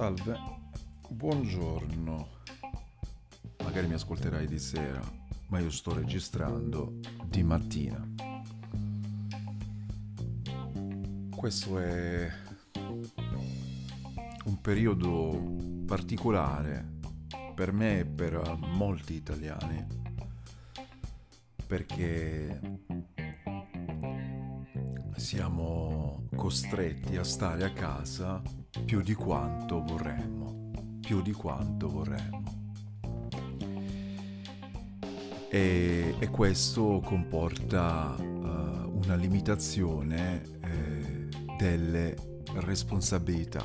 Salve, buongiorno. Magari mi ascolterai di sera, ma io sto registrando di mattina. Questo è un periodo particolare per me e per molti italiani perché siamo costretti a stare a casa più di quanto vorremmo, più di quanto vorremmo. E, e questo comporta uh, una limitazione eh, delle responsabilità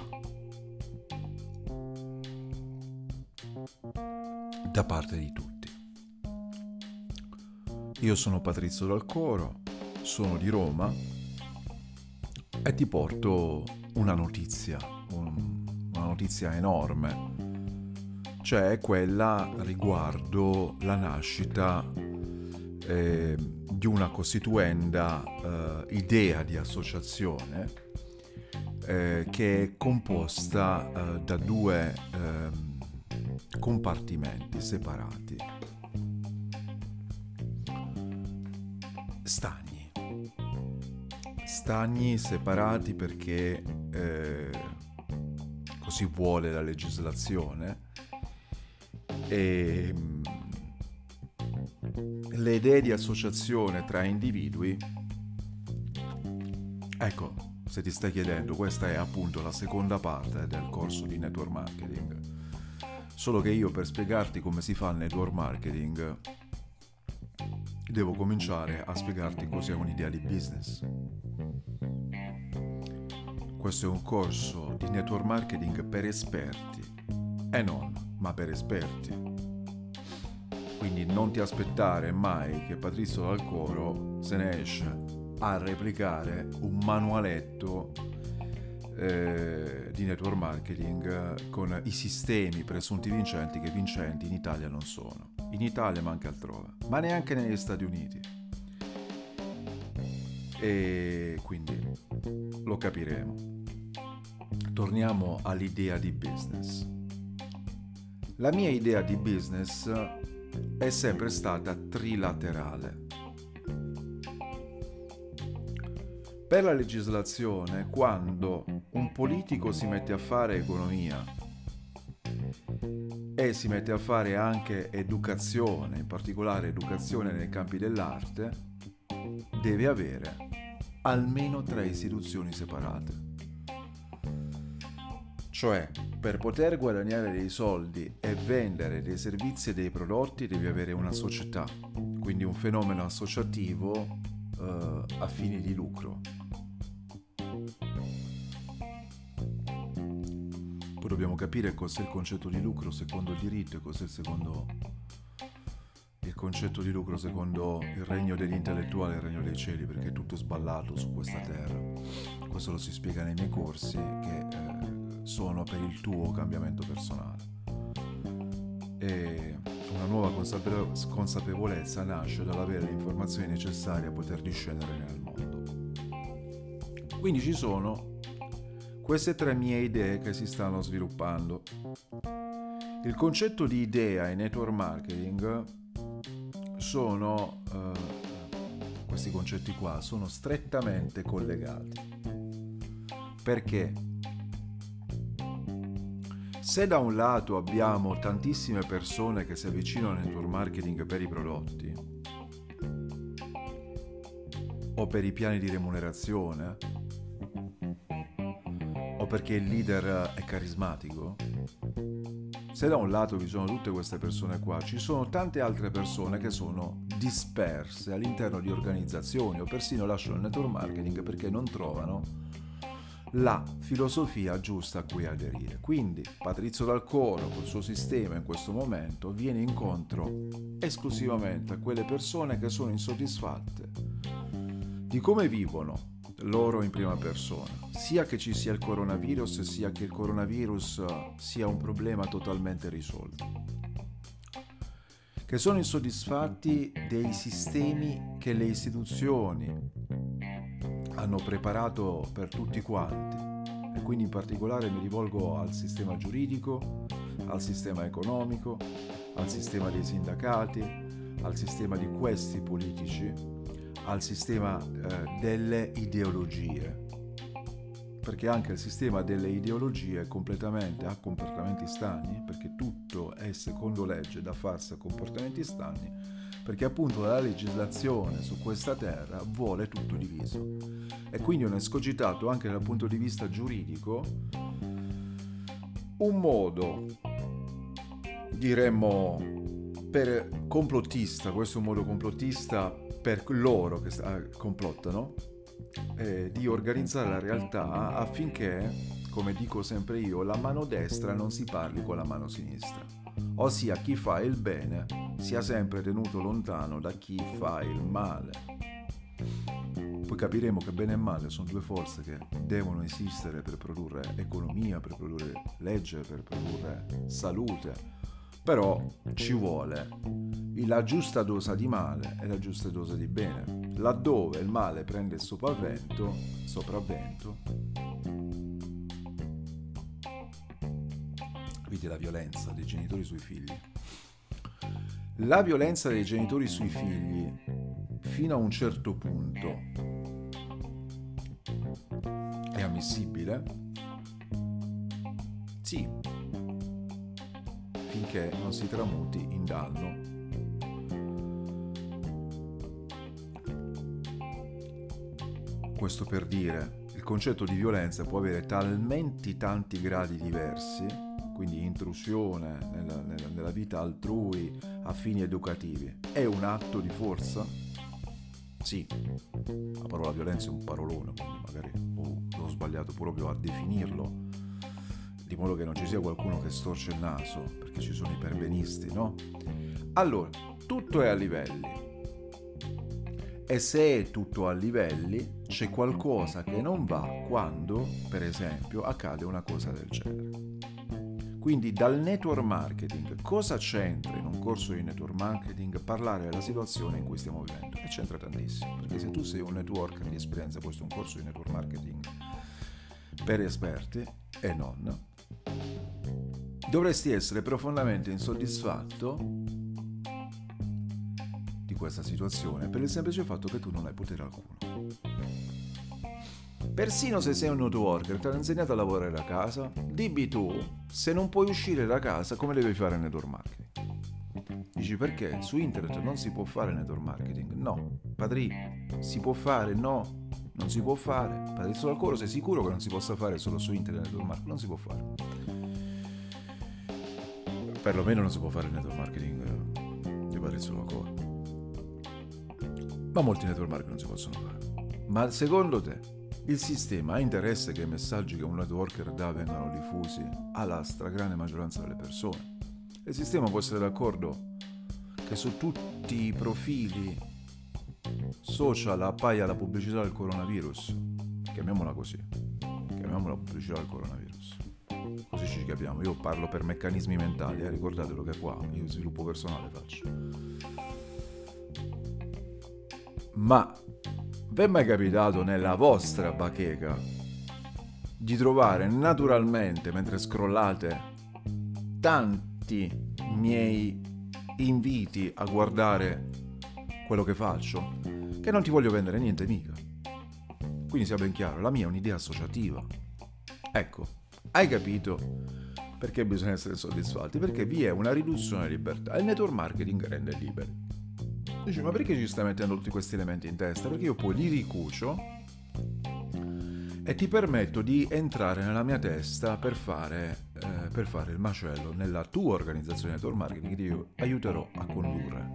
da parte di tutti. Io sono Patrizio Dal Coro, sono di Roma e ti porto una notizia, un, una notizia enorme, cioè quella riguardo la nascita eh, di una costituenda eh, idea di associazione eh, che è composta eh, da due ehm, compartimenti separati. Stagni stagni separati perché eh, così vuole la legislazione e mm, le idee di associazione tra individui ecco se ti stai chiedendo questa è appunto la seconda parte del corso di network marketing solo che io per spiegarti come si fa il network marketing devo cominciare a spiegarti cos'è un'idea di business. Questo è un corso di network marketing per esperti e non, ma per esperti. Quindi non ti aspettare mai che Patrizio Dal Coro se ne esce a replicare un manualetto eh, di network marketing con i sistemi presunti vincenti che vincenti in Italia non sono in Italia ma anche altrove, ma neanche negli Stati Uniti. E quindi lo capiremo. Torniamo all'idea di business. La mia idea di business è sempre stata trilaterale. Per la legislazione, quando un politico si mette a fare economia e si mette a fare anche educazione, in particolare educazione nei campi dell'arte, deve avere almeno tre istituzioni separate. Cioè, per poter guadagnare dei soldi e vendere dei servizi e dei prodotti devi avere una società, quindi un fenomeno associativo eh, a fini di lucro. Poi dobbiamo capire cos'è il concetto di lucro secondo il diritto e cos'è il secondo il concetto di lucro secondo il regno degli intellettuali e il regno dei cieli, perché è tutto sballato su questa terra. Questo lo si spiega nei miei corsi che eh, sono per il tuo cambiamento personale. E una nuova consapevolezza nasce dall'avere le informazioni necessarie a poter discendere nel mondo. Quindi ci sono queste tre mie idee che si stanno sviluppando. Il concetto di idea in network marketing sono, eh, questi concetti qua, sono strettamente collegati. Perché? Se da un lato abbiamo tantissime persone che si avvicinano al network marketing per i prodotti o per i piani di remunerazione, o perché il leader è carismatico? Se da un lato vi sono tutte queste persone qua, ci sono tante altre persone che sono disperse all'interno di organizzazioni o persino lasciano il network marketing perché non trovano la filosofia giusta a cui aderire. Quindi Patrizio Dal Coro col suo sistema in questo momento viene incontro esclusivamente a quelle persone che sono insoddisfatte di come vivono loro in prima persona, sia che ci sia il coronavirus sia che il coronavirus eh, sia un problema totalmente risolto, che sono insoddisfatti dei sistemi che le istituzioni hanno preparato per tutti quanti e quindi in particolare mi rivolgo al sistema giuridico, al sistema economico, al sistema dei sindacati, al sistema di questi politici, al sistema eh, delle ideologie. Perché anche il sistema delle ideologie è completamente a comportamenti stagni, perché tutto è secondo legge da farsi a comportamenti stagni, perché appunto la legislazione su questa terra vuole tutto diviso. E quindi è escogitato anche dal punto di vista giuridico un modo, diremmo, per complottista, questo è un modo complottista per loro che complottano, eh, di organizzare la realtà affinché, come dico sempre io, la mano destra non si parli con la mano sinistra, ossia chi fa il bene sia sempre tenuto lontano da chi fa il male. Poi capiremo che bene e male sono due forze che devono esistere per produrre economia, per produrre legge, per produrre salute, però ci vuole la giusta dose di male e la giusta dose di bene. Laddove il male prende il sopravvento, sopravvento vedi la violenza dei genitori sui figli. La violenza dei genitori sui figli, fino a un certo punto, è ammissibile? Sì, finché non si tramuti in danno. Questo per dire, il concetto di violenza può avere talmente tanti gradi diversi, quindi intrusione nella, nella, nella vita altrui a fini educativi, è un atto di forza? Sì, la parola violenza è un parolone, quindi magari ho sbagliato proprio a definirlo di modo che non ci sia qualcuno che storce il naso, perché ci sono i perbenisti, no? Allora, tutto è a livelli. E se è tutto a livelli, c'è qualcosa che non va quando, per esempio, accade una cosa del genere. Quindi dal network marketing cosa c'entra in un corso di network marketing parlare della situazione in cui stiamo vivendo? E c'entra tantissimo, perché se tu sei un networker di esperienza, questo è un corso di network marketing per esperti e non, dovresti essere profondamente insoddisfatto di questa situazione per il semplice fatto che tu non hai potere alcuno. Persino se sei un networker, ti hanno insegnato a lavorare da casa, dimmi tu, se non puoi uscire da casa, come devi fare network marketing? Dici perché? Su internet non si può fare network marketing? No. Padri, si può fare? No. Non si può fare. Padri solo al coro, sei sicuro che non si possa fare solo su internet network marketing? Non si può fare perlomeno non si può fare network marketing di Patrizio Lacor. Ma molti network marketing non si possono fare. Ma secondo te il sistema ha interesse che i messaggi che un networker dà vengano diffusi alla stragrande maggioranza delle persone? Il sistema può essere d'accordo che su tutti i profili social appaia la pubblicità del coronavirus? Chiamiamola così. Chiamiamola pubblicità del coronavirus così ci capiamo. Io parlo per meccanismi mentali, eh, ricordatelo che qua io sviluppo personale faccio. Ma vi è mai capitato nella vostra bacheca di trovare naturalmente mentre scrollate tanti miei inviti a guardare quello che faccio? Che non ti voglio vendere niente mica. Quindi sia ben chiaro, la mia è un'idea associativa. Ecco, hai capito perché bisogna essere soddisfatti? Perché vi è una riduzione di libertà. Il network marketing rende liberi. Dici, ma perché ci stai mettendo tutti questi elementi in testa? Perché io poi li ricucio e ti permetto di entrare nella mia testa per fare, eh, per fare il macello nella tua organizzazione di network marketing che io aiuterò a condurre.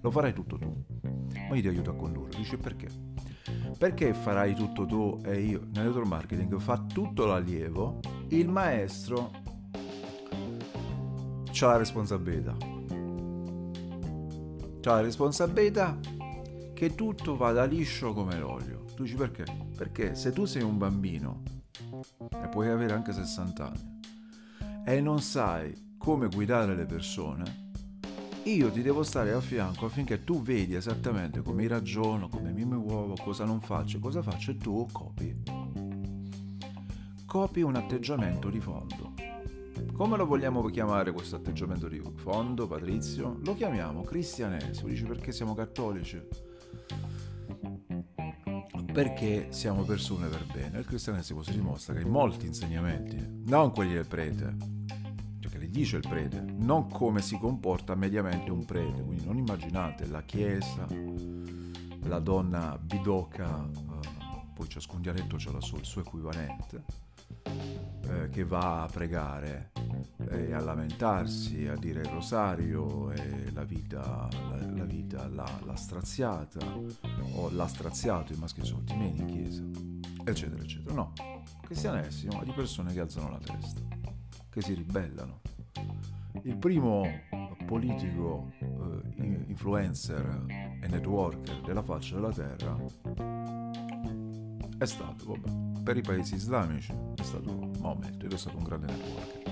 Lo farai tutto tu, ma io ti aiuto a condurre. Dici perché? Perché farai tutto tu e io? Nel network marketing fa tutto l'allievo, il maestro ha la responsabilità. Ha la responsabilità che tutto vada liscio come l'olio. Tu dici perché? Perché se tu sei un bambino e puoi avere anche 60 anni e non sai come guidare le persone, io ti devo stare a fianco affinché tu vedi esattamente come ragiono, come mi muovo, cosa non faccio, cosa faccio e tu copi. copi un atteggiamento di fondo. Come lo vogliamo chiamare questo atteggiamento di fondo, Patrizio? Lo chiamiamo cristianesimo. Dice perché siamo cattolici? Perché siamo persone per bene. Il cristianesimo si dimostra che in molti insegnamenti, non quelli del prete, cioè che li dice il prete, non come si comporta mediamente un prete. Quindi non immaginate la chiesa, la donna bidocca, uh, poi ciascun dialetto ha il suo equivalente, eh, che va a pregare e a lamentarsi, a dire il rosario e la vita, la, la vita l'ha, l'ha, straziata o l'ha straziato, i maschi sono timidi in chiesa, eccetera, eccetera. No, cristianesimo di persone che alzano la testa, che si ribellano. Il primo politico, eh, influencer e networker della faccia della terra è stato, vabbè, per i paesi islamici è stato Maometto ed è stato un grande networker.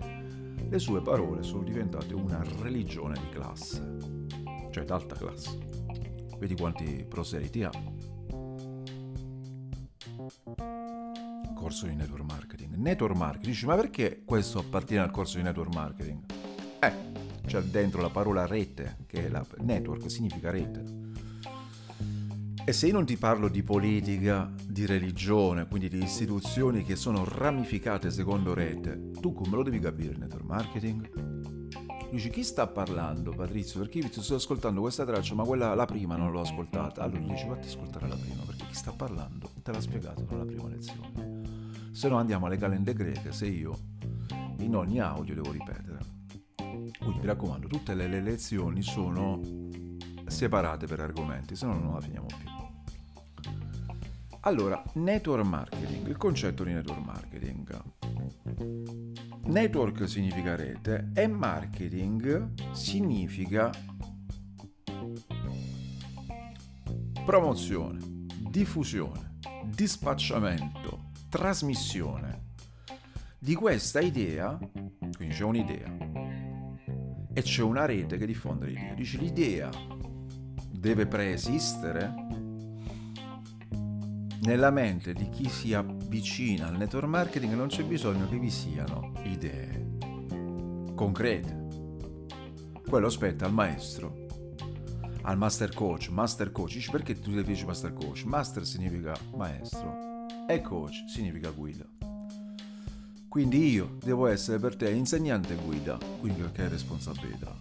Eh? Le sue parole sono diventate una religione di classe, cioè d'alta classe. Vedi quanti proseliti ha. Corso di network marketing. Network marketing. Dici, ma perché questo appartiene al corso di network marketing? Eh, c'è dentro la parola rete, che la network significa rete e se io non ti parlo di politica, di religione, quindi di istituzioni che sono ramificate secondo rete, tu come lo devi capire il network marketing? Dici chi sta parlando Patrizio? Perché io sto ascoltando questa traccia ma quella la prima non l'ho ascoltata. Allora dici fatti ascoltare la prima perché chi sta parlando te l'ha spiegato nella prima lezione. Se no andiamo alle calende greche se io in ogni audio devo ripetere. Quindi mi raccomando, tutte le lezioni sono separate per argomenti, se no non la finiamo più. Allora, network marketing, il concetto di network marketing. Network significa rete e marketing significa promozione, diffusione, dispacciamento, trasmissione di questa idea, quindi c'è un'idea e c'è una rete che diffonde l'idea. Dici l'idea deve preesistere nella mente di chi si avvicina al network marketing non c'è bisogno che vi siano idee concrete. Quello spetta al maestro, al master coach. Master coach, dici perché tu dire master coach? Master significa maestro e coach significa guida. Quindi io devo essere per te insegnante guida, quindi che responsabilità.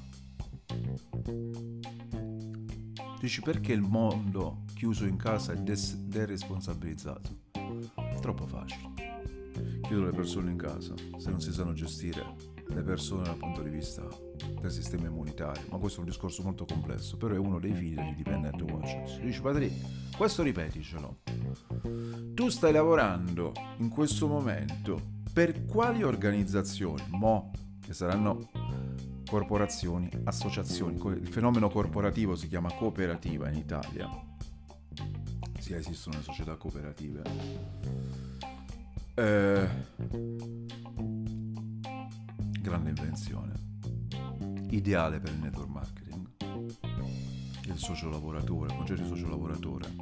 Dici perché il mondo chiuso in casa è des- deresponsabilizzato? Troppo facile. Chiudono le persone in casa se non si sanno gestire le persone dal punto di vista del sistema immunitario. Ma questo è un discorso molto complesso, però è uno dei figli degli dipendent watchers. Dici padre, questo ripeticelo. Tu stai lavorando in questo momento per quali organizzazioni? Mo, che saranno corporazioni, associazioni. Il fenomeno corporativo si chiama cooperativa in Italia. Sì, esistono le società cooperative. Eh, grande invenzione. Ideale per il network marketing. Il socio lavoratore, il concetto di socio lavoratore.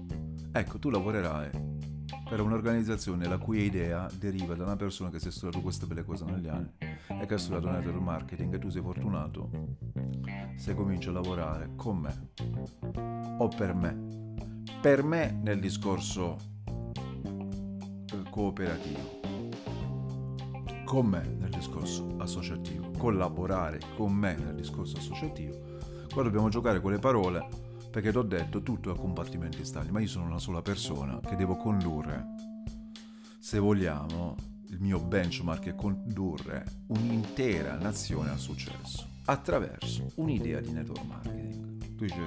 Ecco, tu lavorerai per un'organizzazione la cui idea deriva da una persona che si è studiato queste belle cose negli anni e che ha studiato network marketing e tu sei fortunato se cominci a lavorare con me o per me. Per me nel discorso cooperativo, con me nel discorso associativo, collaborare con me nel discorso associativo, qua dobbiamo giocare con le parole perché ti ho detto tutto a compartimenti stagni, ma io sono una sola persona che devo condurre, se vogliamo, il mio benchmark è condurre un'intera nazione al successo attraverso un'idea di network marketing. Tu dici,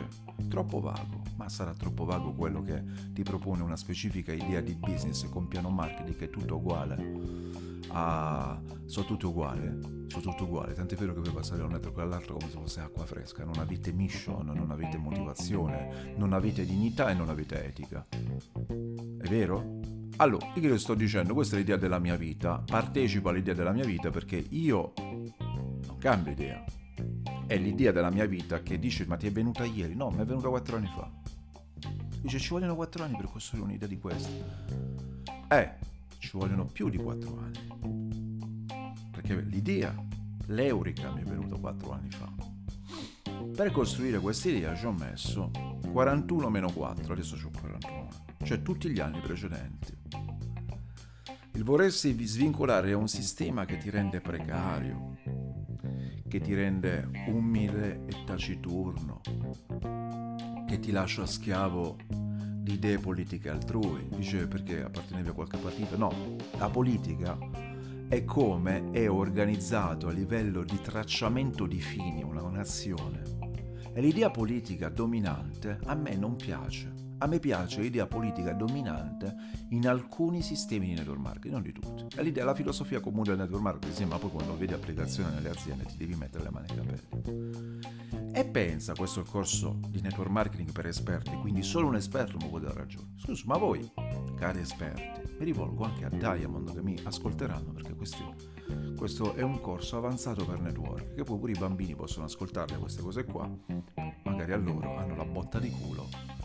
troppo vago, ma sarà troppo vago quello che ti propone una specifica idea di business con piano marketing che è tutto uguale a... sono tutti uguali, sono tutti uguali, tant'è vero che puoi passare da un network all'altro come se fosse acqua fresca, non avete mission, non avete motivazione, non avete dignità e non avete etica. È vero? Allora, io che sto dicendo, questa è l'idea della mia vita, partecipo all'idea della mia vita perché io non cambio idea. È l'idea della mia vita che dice ma ti è venuta ieri? No, mi è venuta quattro anni fa. Dice ci vogliono quattro anni per costruire un'idea di questo. Eh, ci vogliono più di quattro anni. Perché l'idea, l'eurica mi è venuta quattro anni fa. Per costruire questa idea ci ho messo 41 meno 4, adesso ho 41, cioè tutti gli anni precedenti. Il vorresti svincolare è un sistema che ti rende precario, che ti rende umile e taciturno, che ti lascia schiavo di idee politiche altrui. Dice perché appartenevi a qualche partito? No, la politica è come è organizzato a livello di tracciamento di fini una nazione. E l'idea politica dominante a me non piace. A me piace l'idea politica dominante in alcuni sistemi di network marketing, non di tutti. È l'idea, la filosofia comune del network marketing, sì, ma poi quando vedi applicazione nelle aziende ti devi mettere le mani nei capelli. E pensa, questo corso di network marketing per esperti, quindi solo un esperto mi può dare ragione. Scusa, ma voi, cari esperti, mi rivolgo anche a Diamond che mi ascolteranno perché questi, questo è un corso avanzato per network, che poi pure i bambini possono ascoltarle queste cose qua, magari a loro hanno la botta di culo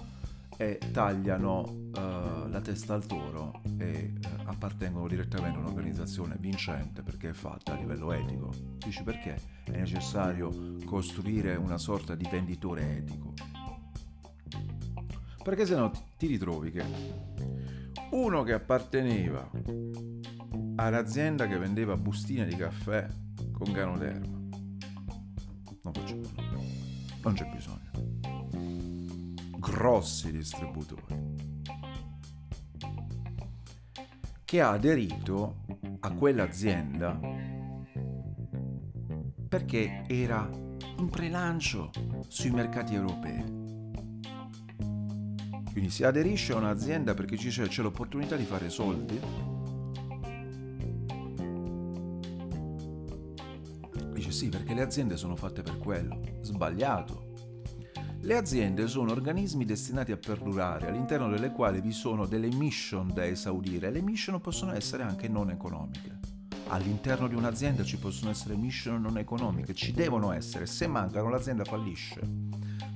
e tagliano uh, la testa al toro e uh, appartengono direttamente a un'organizzazione vincente perché è fatta a livello etico. Dici perché è necessario costruire una sorta di venditore etico? Perché se no ti ritrovi che uno che apparteneva all'azienda che vendeva bustine di caffè con ganoderma non facciamo non c'è bisogno grossi distributori, che ha aderito a quell'azienda perché era in prelancio sui mercati europei. Quindi si aderisce a un'azienda perché c'è, c'è l'opportunità di fare soldi. Dice sì, perché le aziende sono fatte per quello. Sbagliato. Le aziende sono organismi destinati a perdurare, all'interno delle quali vi sono delle mission da esaudire. Le mission possono essere anche non economiche. All'interno di un'azienda ci possono essere mission non economiche, ci devono essere, se mancano l'azienda fallisce.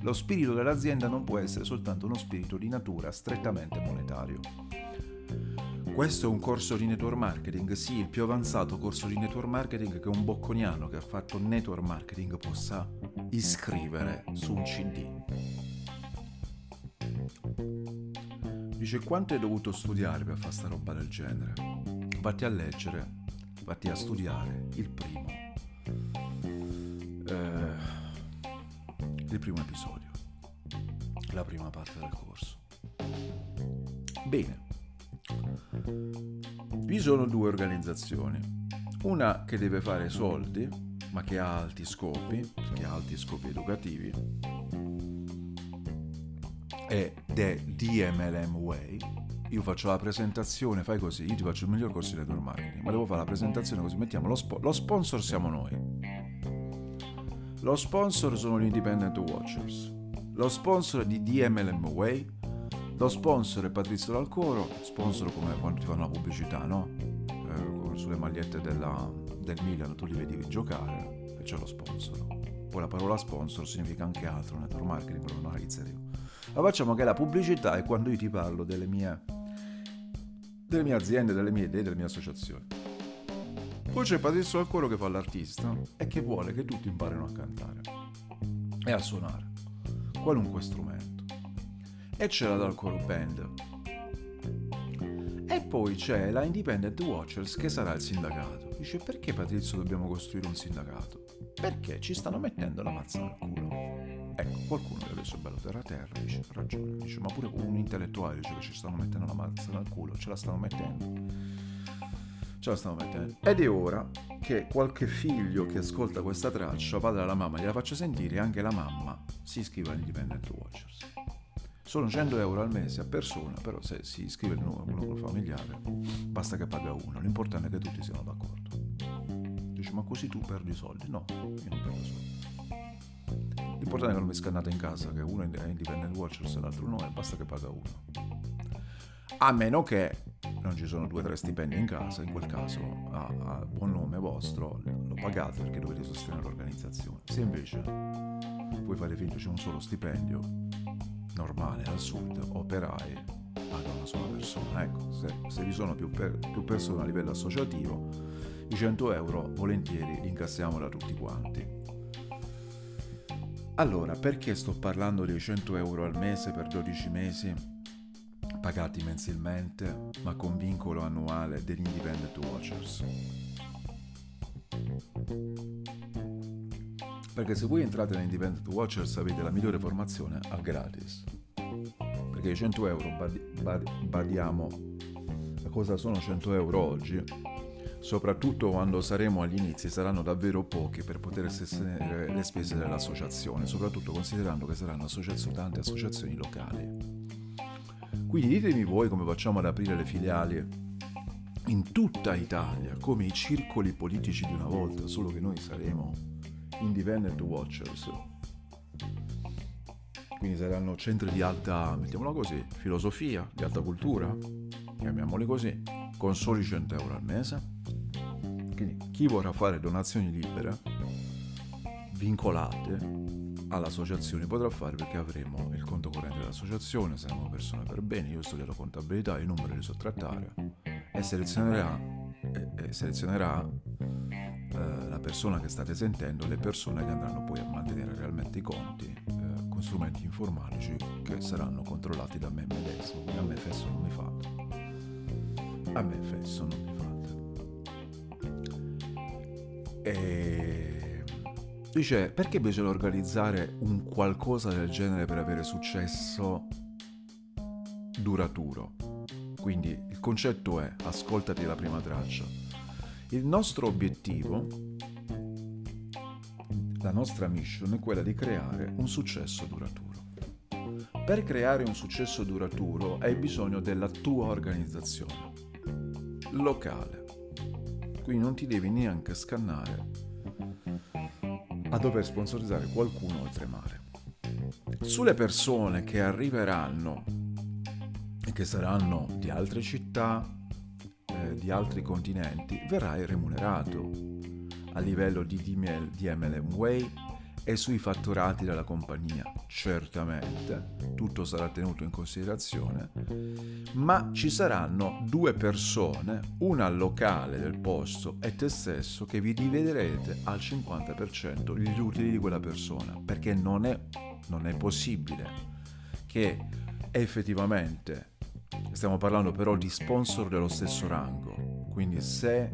Lo spirito dell'azienda non può essere soltanto uno spirito di natura strettamente monetario. Questo è un corso di network marketing, sì, il più avanzato corso di network marketing che un bocconiano che ha fatto network marketing possa iscrivere su un CD. Dice quanto hai dovuto studiare per fare sta roba del genere? Vatti a leggere, vatti a studiare il primo. Eh, il primo episodio, la prima parte del corso. Bene, vi sono due organizzazioni, una che deve fare soldi ma che ha alti scopi, che ha alti scopi educativi, ed è DMLM Way. Io faccio la presentazione, fai così, io ti faccio il miglior corso di network marketing, ma devo fare la presentazione così, mettiamo lo, spo- lo sponsor siamo noi. Lo sponsor sono gli Independent Watchers. Lo sponsor di DMLM Way. Lo sponsor è Patrizio Dalcoro, sponsor come quando ti fanno la pubblicità, no? Eh, sulle magliette della, del Milan tu li vedi giocare e c'è lo sponsor. Poi la parola sponsor significa anche altro, network marketing, lo analizzeremo. Ma facciamo che la pubblicità è quando io ti parlo delle mie, delle mie aziende, delle mie idee, delle mie associazioni. Poi c'è Patrizio Alcoro che fa l'artista e che vuole che tutti imparino a cantare e a suonare qualunque strumento. E c'è la Dalcoro Band. E poi c'è la Independent Watchers che sarà il sindacato. Dice perché Patrizio dobbiamo costruire un sindacato? Perché ci stanno mettendo la mazza nel culo. Ecco, qualcuno che adesso è bello terra terra dice ragione, dice ma pure un intellettuale dice che ci stanno mettendo la mazza nel culo, ce la stanno mettendo. Ce la stanno mettendo. Ed è ora che qualche figlio che ascolta questa traccia vada alla mamma, gliela faccia sentire e anche la mamma si iscriva all'Independent Watchers. Sono 100 euro al mese a persona, però se si iscrive il numero familiare, basta che paga uno. L'importante è che tutti siano d'accordo. Dici, ma così tu perdi soldi? No, io non perdo soldi. L'importante è che non mi scannate in casa, che uno è independent watchers e l'altro no, e basta che paga uno. A meno che non ci sono due o tre stipendi in casa, in quel caso a, a buon nome vostro lo pagate perché dovete sostenere l'organizzazione. Se invece puoi fare finta c'è un solo stipendio, normale al sud, operai, paga una sola persona. Ecco, se, se vi sono più, per, più persone a livello associativo, i 100 euro volentieri li incassiamo da tutti quanti. Allora, perché sto parlando di 100 euro al mese per 12 mesi, pagati mensilmente, ma con vincolo annuale degli Independent Watchers? Perché se voi entrate nei Independent Watchers avete la migliore formazione a gratis. Perché i 100 euro, badi, badi, badiamo a cosa sono 100 euro oggi, soprattutto quando saremo agli inizi, saranno davvero pochi per poter sostenere le spese dell'associazione, soprattutto considerando che saranno associazioni, tante associazioni locali. Quindi ditemi voi come facciamo ad aprire le filiali in tutta Italia, come i circoli politici di una volta, solo che noi saremo Independent Watchers. Quindi saranno centri di alta, mettiamola così, filosofia, di alta cultura, chiamiamoli così, con soli 100 euro al mese. Quindi chi vorrà fare donazioni libere, vincolate all'associazione, potrà fare perché avremo il conto corrente dell'associazione, saremo persone per bene, io ho studiato contabilità, i numeri li so trattare e selezionerà, e, e selezionerà eh, la persona che state sentendo le persone che andranno poi a mantenere realmente i conti eh, con strumenti informatici che saranno controllati da me medesimo. A me fesso non mi fate. A me fesso non mi fate. E... Dice, perché bisogna organizzare un qualcosa del genere per avere successo duraturo? Quindi il concetto è ascoltati la prima traccia il nostro obiettivo, la nostra mission è quella di creare un successo duraturo. Per creare un successo duraturo hai bisogno della tua organizzazione locale. Quindi non ti devi neanche scannare a dover sponsorizzare qualcuno oltremare. Sulle persone che arriveranno e che saranno di altre città, di altri continenti, verrai remunerato. A livello di DML, DMLM Way e sui fatturati della compagnia. Certamente, tutto sarà tenuto in considerazione, ma ci saranno due persone, una locale del posto e te stesso, che vi dividerete al 50% gli utili di quella persona, perché non è, non è possibile che effettivamente Stiamo parlando però di sponsor dello stesso rango, quindi se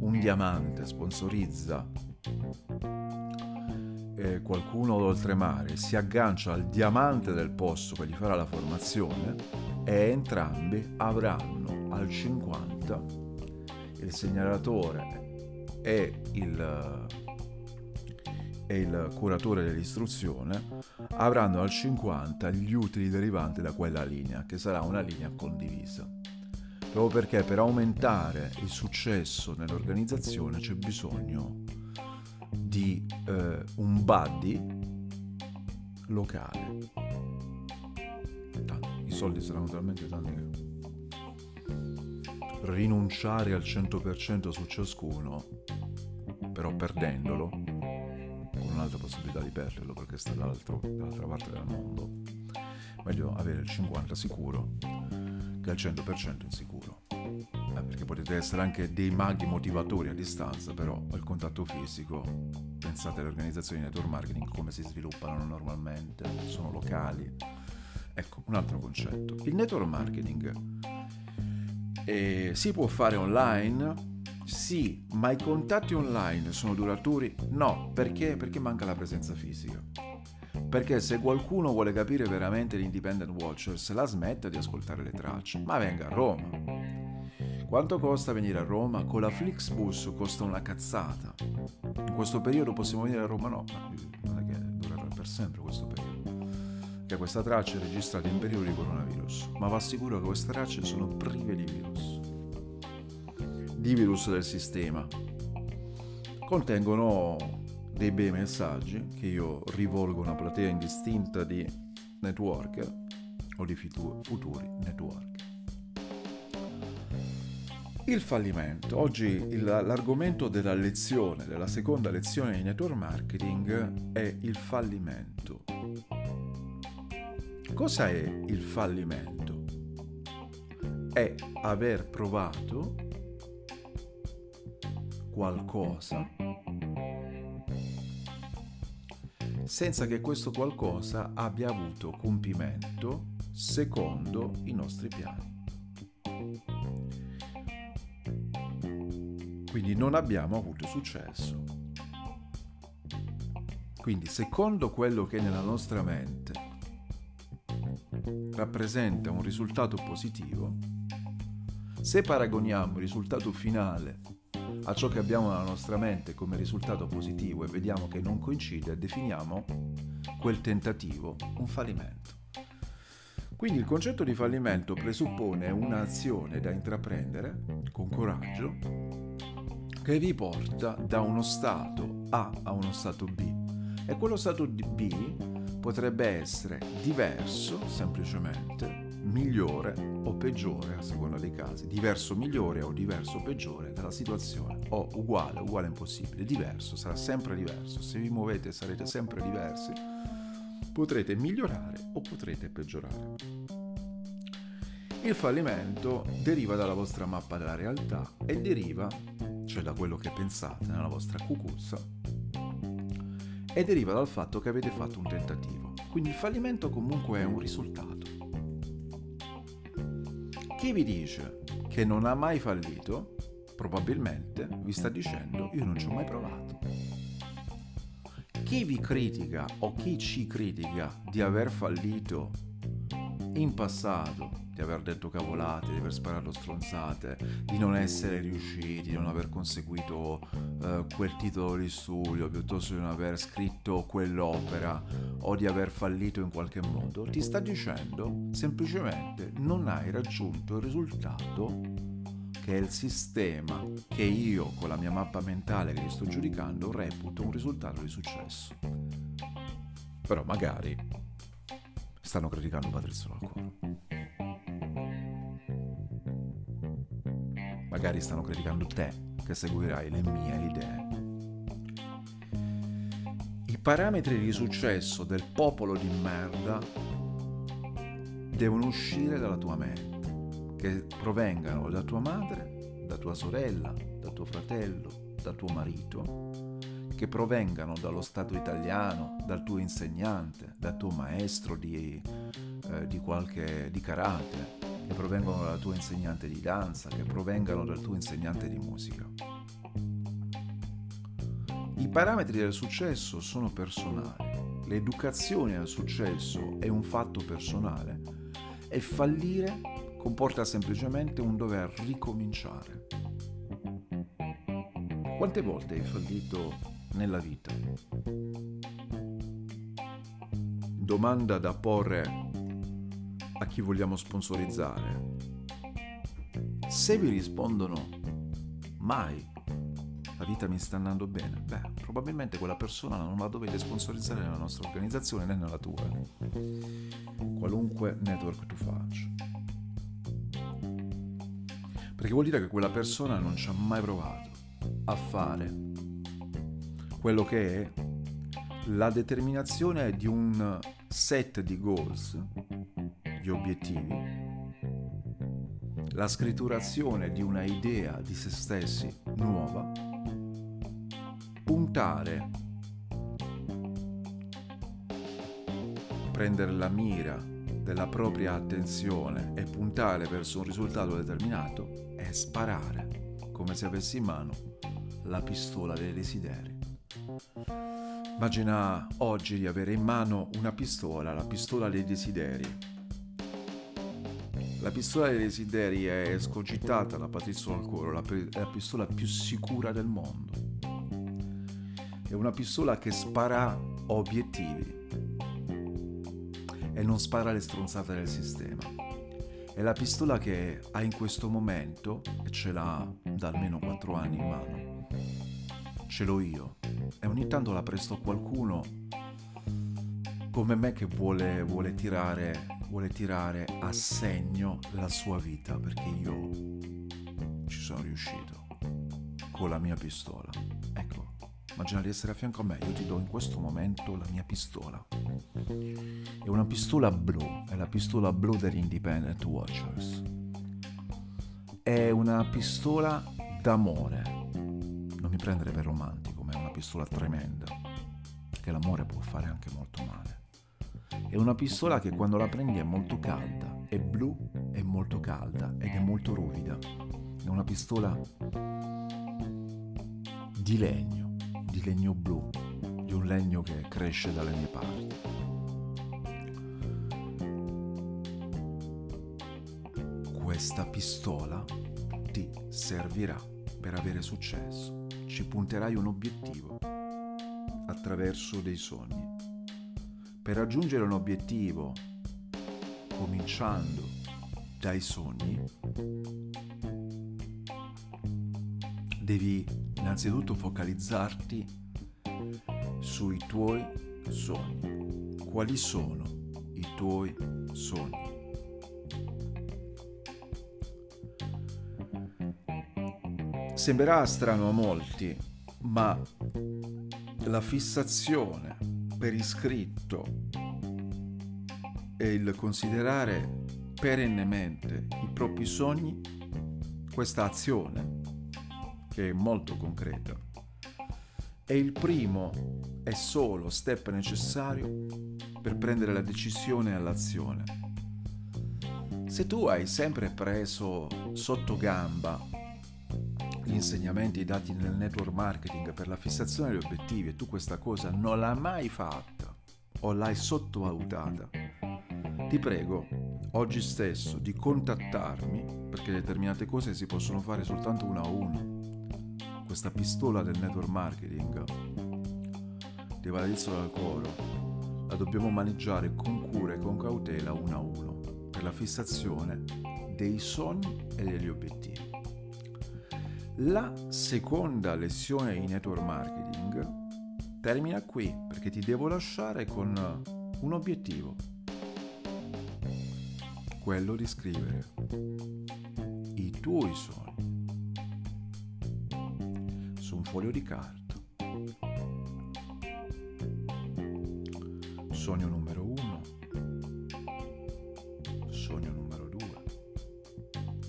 un diamante sponsorizza eh, qualcuno d'oltremare, si aggancia al diamante del posto che gli farà la formazione e entrambi avranno al 50 il segnalatore e il e il curatore dell'istruzione avranno al 50 gli utili derivanti da quella linea, che sarà una linea condivisa. Proprio perché per aumentare il successo nell'organizzazione c'è bisogno di eh, un buddy locale. Tanto, I soldi saranno talmente tanti che rinunciare al 100% su ciascuno, però perdendolo, un'altra possibilità di perderlo perché sta dall'altra parte del mondo. Meglio avere il 50 sicuro che il 100% insicuro. Eh, perché potete essere anche dei maghi motivatori a distanza, però il contatto fisico, pensate alle organizzazioni di network marketing come si sviluppano normalmente, sono locali. Ecco, un altro concetto. Il network marketing eh, si può fare online, sì, ma i contatti online sono duraturi? No, perché? Perché manca la presenza fisica. Perché se qualcuno vuole capire veramente l'Independent Watchers, la smetta di ascoltare le tracce, ma venga a Roma. Quanto costa venire a Roma? Con la Flixbus costa una cazzata. In questo periodo possiamo venire a Roma? No, non è che durerà per sempre questo periodo. Che questa traccia è registrata in periodo di coronavirus, ma va sicuro che queste tracce sono prive di virus di virus del sistema. Contengono dei bei messaggi che io rivolgo a una platea indistinta di network o di futuri network. Il fallimento. Oggi l'argomento della lezione, della seconda lezione di network marketing è il fallimento. Cosa è il fallimento? è aver provato qualcosa senza che questo qualcosa abbia avuto compimento secondo i nostri piani. Quindi non abbiamo avuto successo. Quindi secondo quello che nella nostra mente rappresenta un risultato positivo, se paragoniamo il risultato finale a ciò che abbiamo nella nostra mente come risultato positivo e vediamo che non coincide, definiamo quel tentativo un fallimento. Quindi il concetto di fallimento presuppone un'azione da intraprendere con coraggio che vi porta da uno stato A a uno stato B. E quello stato B potrebbe essere diverso semplicemente migliore o peggiore a seconda dei casi, diverso migliore o diverso peggiore dalla situazione, o uguale, uguale impossibile, diverso, sarà sempre diverso, se vi muovete sarete sempre diversi, potrete migliorare o potrete peggiorare. Il fallimento deriva dalla vostra mappa della realtà e deriva, cioè da quello che pensate nella vostra cucuzza, e deriva dal fatto che avete fatto un tentativo. Quindi il fallimento comunque è un risultato. Chi vi dice che non ha mai fallito, probabilmente vi sta dicendo io non ci ho mai provato. Chi vi critica o chi ci critica di aver fallito in passato di aver detto cavolate, di aver sparato stronzate, di non essere riusciti, di non aver conseguito uh, quel titolo di studio, piuttosto di non aver scritto quell'opera o di aver fallito in qualche modo, ti sta dicendo semplicemente non hai raggiunto il risultato che è il sistema che io con la mia mappa mentale che sto giudicando reputo un risultato di successo. Però magari stanno criticando Patrizio Lacquaro. magari stanno criticando te che seguirai le mie idee. I parametri di successo del popolo di merda devono uscire dalla tua mente, che provengano da tua madre, da tua sorella, da tuo fratello, da tuo marito, che provengano dallo Stato italiano, dal tuo insegnante, dal tuo maestro di, eh, di qualche di karate, che provengono dal tuo insegnante di danza, che provengano dal tuo insegnante di musica. I parametri del successo sono personali, l'educazione al successo è un fatto personale e fallire comporta semplicemente un dover ricominciare. Quante volte hai fallito nella vita? Domanda da porre a chi vogliamo sponsorizzare. Se vi rispondono mai, la vita mi sta andando bene, beh, probabilmente quella persona non la dovete sponsorizzare nella nostra organizzazione né nella tua, qualunque network tu faccia. Perché vuol dire che quella persona non ci ha mai provato a fare quello che è la determinazione di un set di goals gli obiettivi, la scritturazione di una idea di se stessi nuova, puntare, prendere la mira della propria attenzione e puntare verso un risultato determinato è sparare come se avessi in mano la pistola dei desideri. Immagina oggi di avere in mano una pistola, la pistola dei desideri, la pistola dei desideri è escogitata da Patrizio Alcoro, la, è la pistola più sicura del mondo. È una pistola che spara obiettivi e non spara le stronzate del sistema. È la pistola che ha in questo momento, e ce l'ha da almeno 4 anni in mano, ce l'ho io, e ogni tanto la presto qualcuno come me che vuole, vuole tirare vuole tirare a segno la sua vita perché io ci sono riuscito con la mia pistola. Ecco, immagina di essere a fianco a me, io ti do in questo momento la mia pistola. È una pistola blu, è la pistola blu degli Independent Watchers. una pistola d'amore. Prendere per romantico, ma è una pistola tremenda, che l'amore può fare anche molto male. È una pistola che quando la prendi è molto calda, è blu, è molto calda ed è molto ruvida. È una pistola di legno, di legno blu, di un legno che cresce dalle mie parti. Questa pistola ti servirà per avere successo. Ci punterai un obiettivo attraverso dei sogni. Per raggiungere un obiettivo, cominciando dai sogni, devi innanzitutto focalizzarti sui tuoi sogni. Quali sono i tuoi sogni? Sembrerà strano a molti, ma la fissazione per iscritto e il considerare perennemente i propri sogni, questa azione, che è molto concreta, è il primo e solo step necessario per prendere la decisione all'azione. Se tu hai sempre preso sotto gamba gli insegnamenti dati nel network marketing per la fissazione degli obiettivi e tu questa cosa non l'hai mai fatta o l'hai sottovalutata, ti prego oggi stesso di contattarmi perché determinate cose si possono fare soltanto uno a uno. Questa pistola del network marketing di Valerizzo dal Coro la dobbiamo maneggiare con cura e con cautela uno a uno per la fissazione dei sogni e degli obiettivi. La seconda lezione in network marketing termina qui perché ti devo lasciare con un obiettivo, quello di scrivere i tuoi sogni su un foglio di carta. Sogno numero uno, sogno numero due,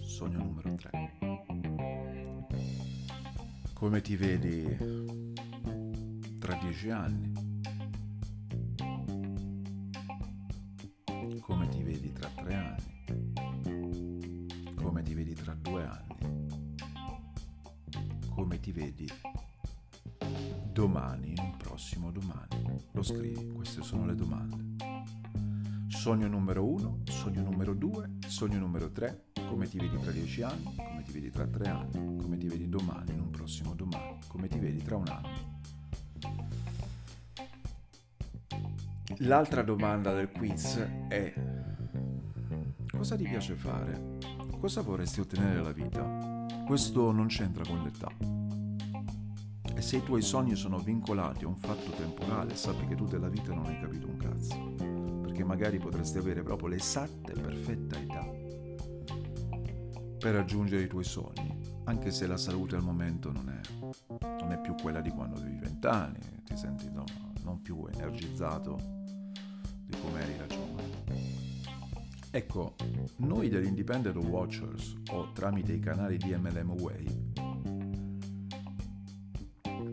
sogno numero tre. Come ti vedi tra dieci anni? Come ti vedi tra tre anni? Come ti vedi tra due anni? Come ti vedi domani, un prossimo domani? Lo scrivi, queste sono le domande. Sogno numero uno, sogno numero due, sogno numero tre, come ti vedi tra dieci anni, come ti vedi tra tre anni, come ti vedi domani, in un prossimo domani, come ti vedi tra un anno. L'altra domanda del quiz è cosa ti piace fare? Cosa vorresti ottenere dalla vita? Questo non c'entra con l'età. E se i tuoi sogni sono vincolati a un fatto temporale, sappi che tu della vita non hai capito un cazzo. Perché magari potresti avere proprio l'esatta e perfetta età per raggiungere i tuoi sogni, anche se la salute al momento non è, non è più quella di quando avevi vent'anni, ti senti no, non più energizzato di come eri da giovane. Ecco, noi dell'Independent Watchers o tramite i canali di MLM Way,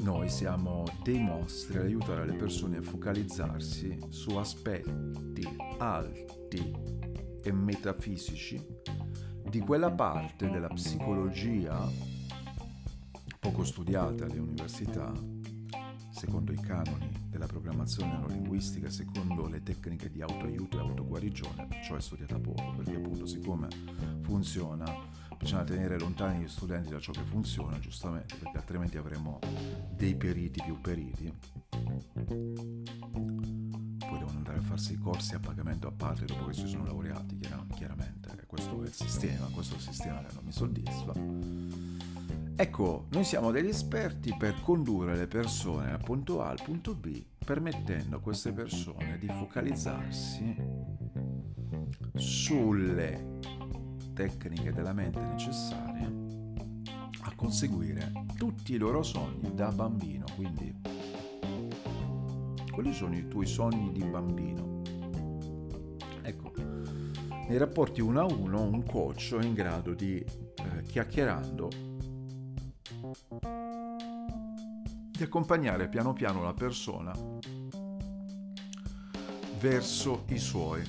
noi siamo dei mostri ad aiutare le persone a focalizzarsi su aspetti alti e metafisici di quella parte della psicologia poco studiata alle università, secondo i canoni della programmazione neurolinguistica, secondo le tecniche di autoaiuto e autoguarigione, perciò è studiata poco, perché appunto siccome funziona bisogna tenere lontani gli studenti da ciò che funziona, giustamente, perché altrimenti avremo dei periti più periti poi devono andare a farsi i corsi a pagamento a parte dopo che si sono laureati, chiaramente. Questo è il sistema, questo è il sistema che non mi soddisfa. Ecco, noi siamo degli esperti per condurre le persone dal punto A al punto B, permettendo a queste persone di focalizzarsi sulle tecniche della mente necessarie a conseguire tutti i loro sogni da bambino, quindi quali sono i tuoi sogni di bambino? Ecco, nei rapporti uno a uno un coach è in grado di eh, chiacchierando, di accompagnare piano piano la persona verso i suoi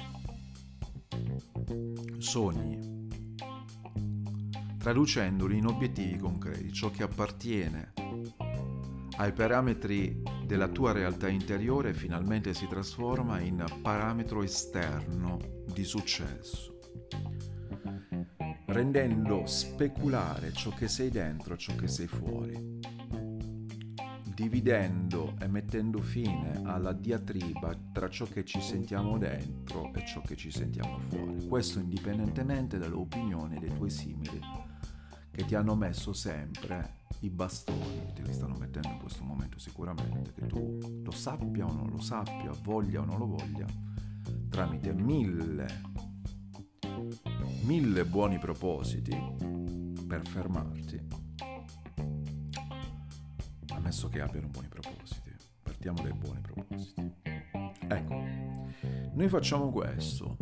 sogni, traducendoli in obiettivi concreti, ciò che appartiene ai parametri della tua realtà interiore finalmente si trasforma in parametro esterno di successo rendendo speculare ciò che sei dentro e ciò che sei fuori, dividendo e mettendo fine alla diatriba tra ciò che ci sentiamo dentro e ciò che ci sentiamo fuori. Questo indipendentemente dalle opinioni dei tuoi simili che ti hanno messo sempre i bastoni, te li stanno mettendo in questo momento sicuramente, che tu lo sappia o non lo sappia, voglia o non lo voglia, tramite mille mille buoni propositi per fermarti, ammesso che abbiano buoni propositi. Partiamo dai buoni propositi. Ecco, noi facciamo questo.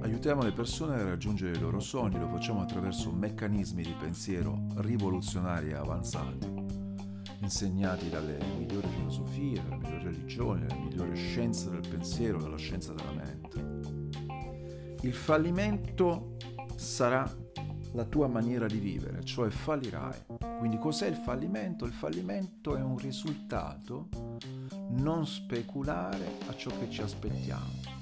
Aiutiamo le persone a raggiungere i loro sogni, lo facciamo attraverso meccanismi di pensiero rivoluzionari e avanzati, insegnati dalle migliori filosofie, dalle migliori religioni, dalle migliori scienze del pensiero, dalla scienza della mente il fallimento sarà la tua maniera di vivere, cioè fallirai. Quindi cos'è il fallimento? Il fallimento è un risultato non speculare a ciò che ci aspettiamo.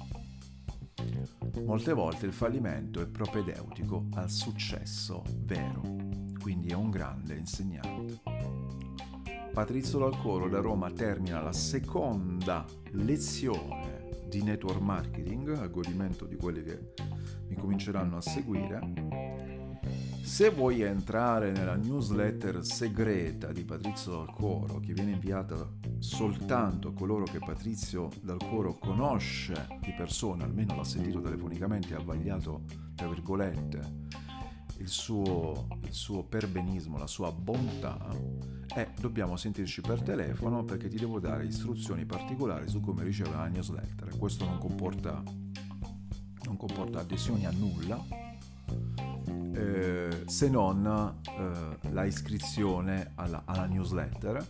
Molte volte il fallimento è propedeutico al successo vero, quindi è un grande insegnante. Patrizio Dalcoro da Roma termina la seconda lezione di network marketing a godimento di quelli che mi cominceranno a seguire. Se vuoi entrare nella newsletter segreta di Patrizio Dal Coro, che viene inviata soltanto a coloro che Patrizio Dal Coro conosce di persona, almeno l'ha sentito telefonicamente e ha vagliato, tra virgolette, il suo, il suo perbenismo, la sua bontà, eh, dobbiamo sentirci per telefono perché ti devo dare istruzioni particolari su come ricevere la newsletter. Questo non comporta, non comporta adesioni a nulla, eh, se non eh, la iscrizione alla, alla newsletter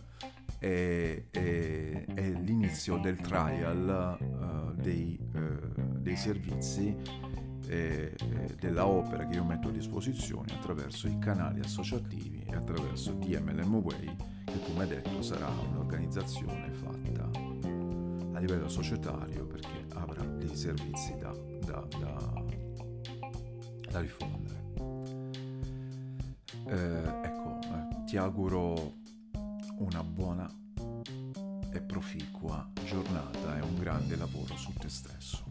e, e, e, l'inizio del trial uh, dei, uh, dei servizi e, e della opera che io metto a disposizione attraverso i canali associativi e attraverso DMLM Way che come detto sarà un'organizzazione fatta a livello societario perché avrà dei servizi da, da, da, da diffondere eh, ecco, eh, ti auguro una buona e proficua giornata e un grande lavoro su te stesso.